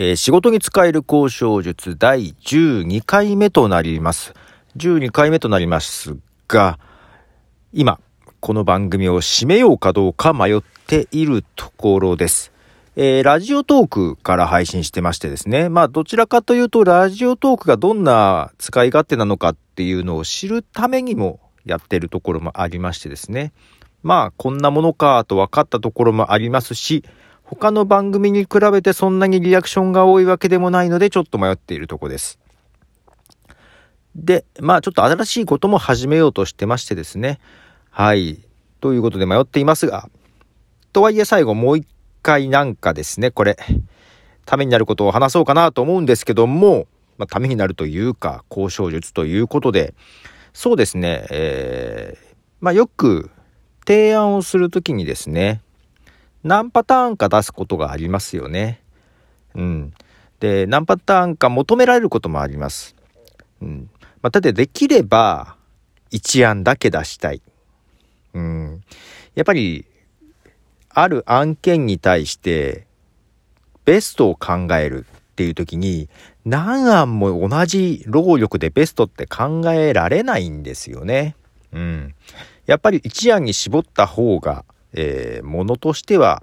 えー、仕事に使える交渉術第12回目となります。12回目となりますが、今、この番組を締めようかどうか迷っているところです。えー、ラジオトークから配信してましてですね。まあ、どちらかというと、ラジオトークがどんな使い勝手なのかっていうのを知るためにもやってるところもありましてですね。まあ、こんなものかと分かったところもありますし、他の番組に比べてそんなにリアクションが多いわけでもないので、ちょっと迷っているとこです。で、まあちょっと新しいことも始めようとしてましてですね。はい。ということで迷っていますが、とはいえ最後もう一回なんかですね、これ、ためになることを話そうかなと思うんですけども、まあ、ためになるというか、交渉術ということで、そうですね、えー、まあよく提案をするときにですね、何パターンか出すことがありますよね。うん。で、何パターンか求められることもあります。うん。まあ、ただできれば、一案だけ出したい。うん。やっぱり、ある案件に対して、ベストを考えるっていう時に、何案も同じ労力でベストって考えられないんですよね。うん。やっぱり一案に絞った方が、えー、ものとしては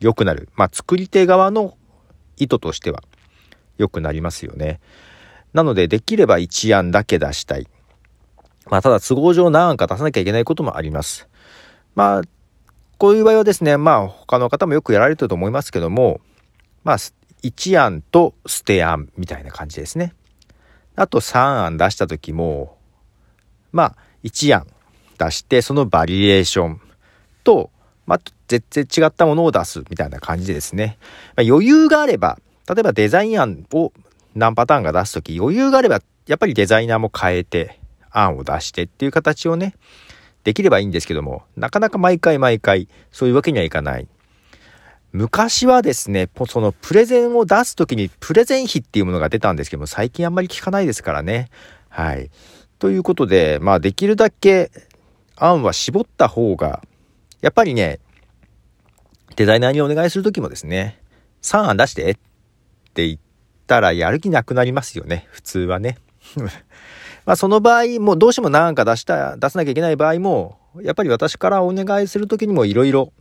良くなる。まあ、作り手側の意図としては良くなりますよね。なので、できれば1案だけ出したい。まあ、ただ都合上何案か出さなきゃいけないこともあります。まあ、こういう場合はですね、まあ、他の方もよくやられてると思いますけども、まあ、1案と捨て案みたいな感じですね。あと3案出した時も、まあ、1案出して、そのバリエーション。と、まあ、全然違ったものを出すみたいな感じでですね、まあ、余裕があれば、例えばデザイン案を何パターンか出すとき、余裕があれば、やっぱりデザイナーも変えて、案を出してっていう形をね、できればいいんですけども、なかなか毎回毎回、そういうわけにはいかない。昔はですね、そのプレゼンを出すときにプレゼン費っていうものが出たんですけども、最近あんまり聞かないですからね。はい。ということで、まあできるだけ案は絞った方がやっぱりね、デザイナーにお願いするときもですね、3案出してって言ったらやる気なくなりますよね、普通はね。まあその場合、もうどうしても何案か出した、出さなきゃいけない場合も、やっぱり私からお願いするときにもいろいろ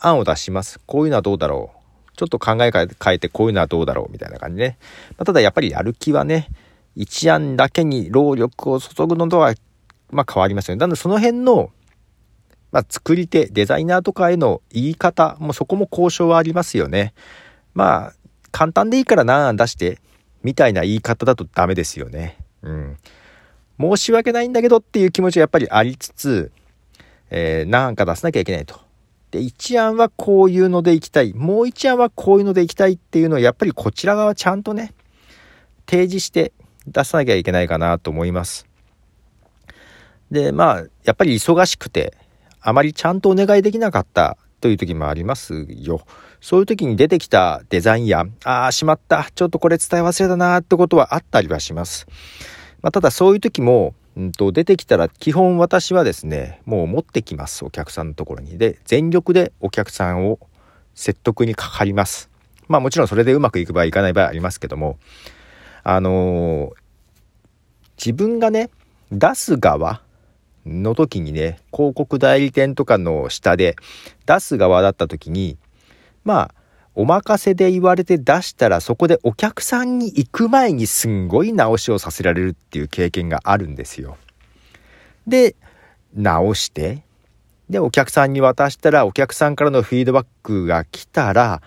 案を出します。こういうのはどうだろう。ちょっと考え変えてこういうのはどうだろうみたいな感じでね。まあ、ただやっぱりやる気はね、一案だけに労力を注ぐのとは、まあ変わりますよね。なのでその辺のまあ、作り手、デザイナーとかへの言い方、もそこも交渉はありますよね。まあ、簡単でいいから何案出して、みたいな言い方だとダメですよね。うん。申し訳ないんだけどっていう気持ちがやっぱりありつつ、えー、何案か出さなきゃいけないと。で、一案はこういうのでいきたい。もう一案はこういうのでいきたいっていうのをやっぱりこちら側ちゃんとね、提示して出さなきゃいけないかなと思います。で、まあ、やっぱり忙しくて、あまりちゃんとお願いできなかったという時もありますよ。そういう時に出てきたデザインや、ああ、しまった、ちょっとこれ伝え忘れたなってことはあったりはします。まあ、ただそういう時も、うんと、出てきたら基本私はですね、もう持ってきます、お客さんのところに。で、全力でお客さんを説得にかかります。まあもちろんそれでうまくいく場合いかない場合ありますけども、あのー、自分がね、出す側、の時にね、広告代理店とかの下で出す側だった時に、まあ、お任せで言われて出したらそこでお客さんに行く前にすんごい直しをさせられるっていう経験があるんですよ。で、直して、で、お客さんに渡したらお客さんからのフィードバックが来たら、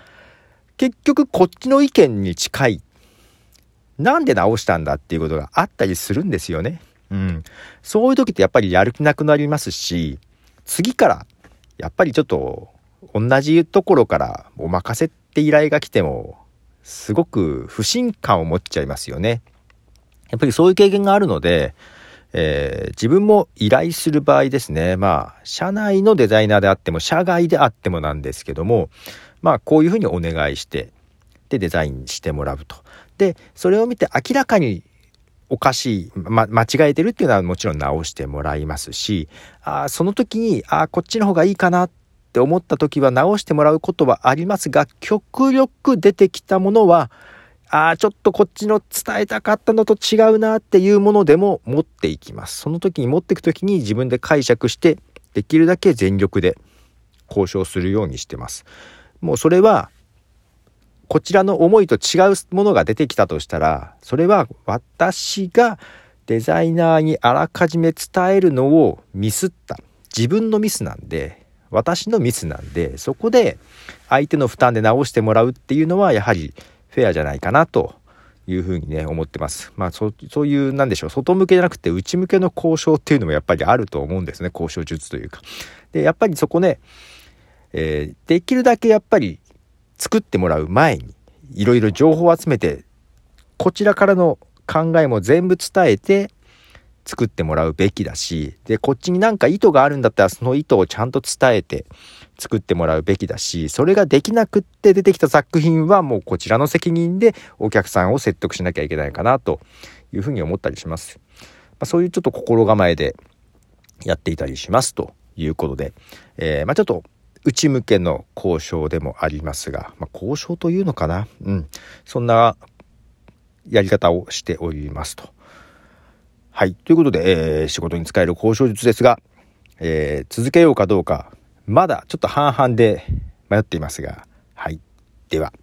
結局こっちの意見に近い。なんで直したんだっていうことがあったりするんですよね。うん。そういう時ってやっぱりやる気なくなりますし、次からやっぱりちょっと同じところからお任せって依頼が来ても、すごく不信感を持っちゃいますよね。やっぱりそういう経験があるので、えー、自分も依頼する場合ですね、まあ、社内のデザイナーであっても、社外であってもなんですけども、まあ、こういうふうにお願いして、で、デザインしてもらうと。で、それを見て明らかにおかしい、ま、間違えてるっていうのはもちろん直してもらいますし、あその時に、あこっちの方がいいかなって思った時は直してもらうことはありますが、極力出てきたものは、ああ、ちょっとこっちの伝えたかったのと違うなっていうものでも持っていきます。その時に持っていく時に自分で解釈して、できるだけ全力で交渉するようにしてます。もうそれは、こちらの思いと違うものが出てきたとしたら、それは私がデザイナーにあらかじめ伝えるのをミスった。自分のミスなんで、私のミスなんで、そこで相手の負担で直してもらうっていうのはやはりフェアじゃないかなというふうにね、思ってます。まあそ、そういう、なんでしょう、外向けじゃなくて内向けの交渉っていうのもやっぱりあると思うんですね、交渉術というか。で、やっぱりそこね、えー、できるだけやっぱり作ってもらう前に、いろいろ情報を集めて、こちらからの考えも全部伝えて、作ってもらうべきだし、で、こっちになんか意図があるんだったらその意図をちゃんと伝えて作ってもらうべきだし、それができなくって出てきた作品はもうこちらの責任でお客さんを説得しなきゃいけないかなというふうに思ったりします。まあ、そういうちょっと心構えでやっていたりしますということで、えー、まあちょっと内向けの交渉でもありますが、まあ、交渉というのかな？うん。そんなやり方をしておりますと。はい。ということで、えー、仕事に使える交渉術ですが、えー、続けようかどうか、まだちょっと半々で迷っていますが、はい。では。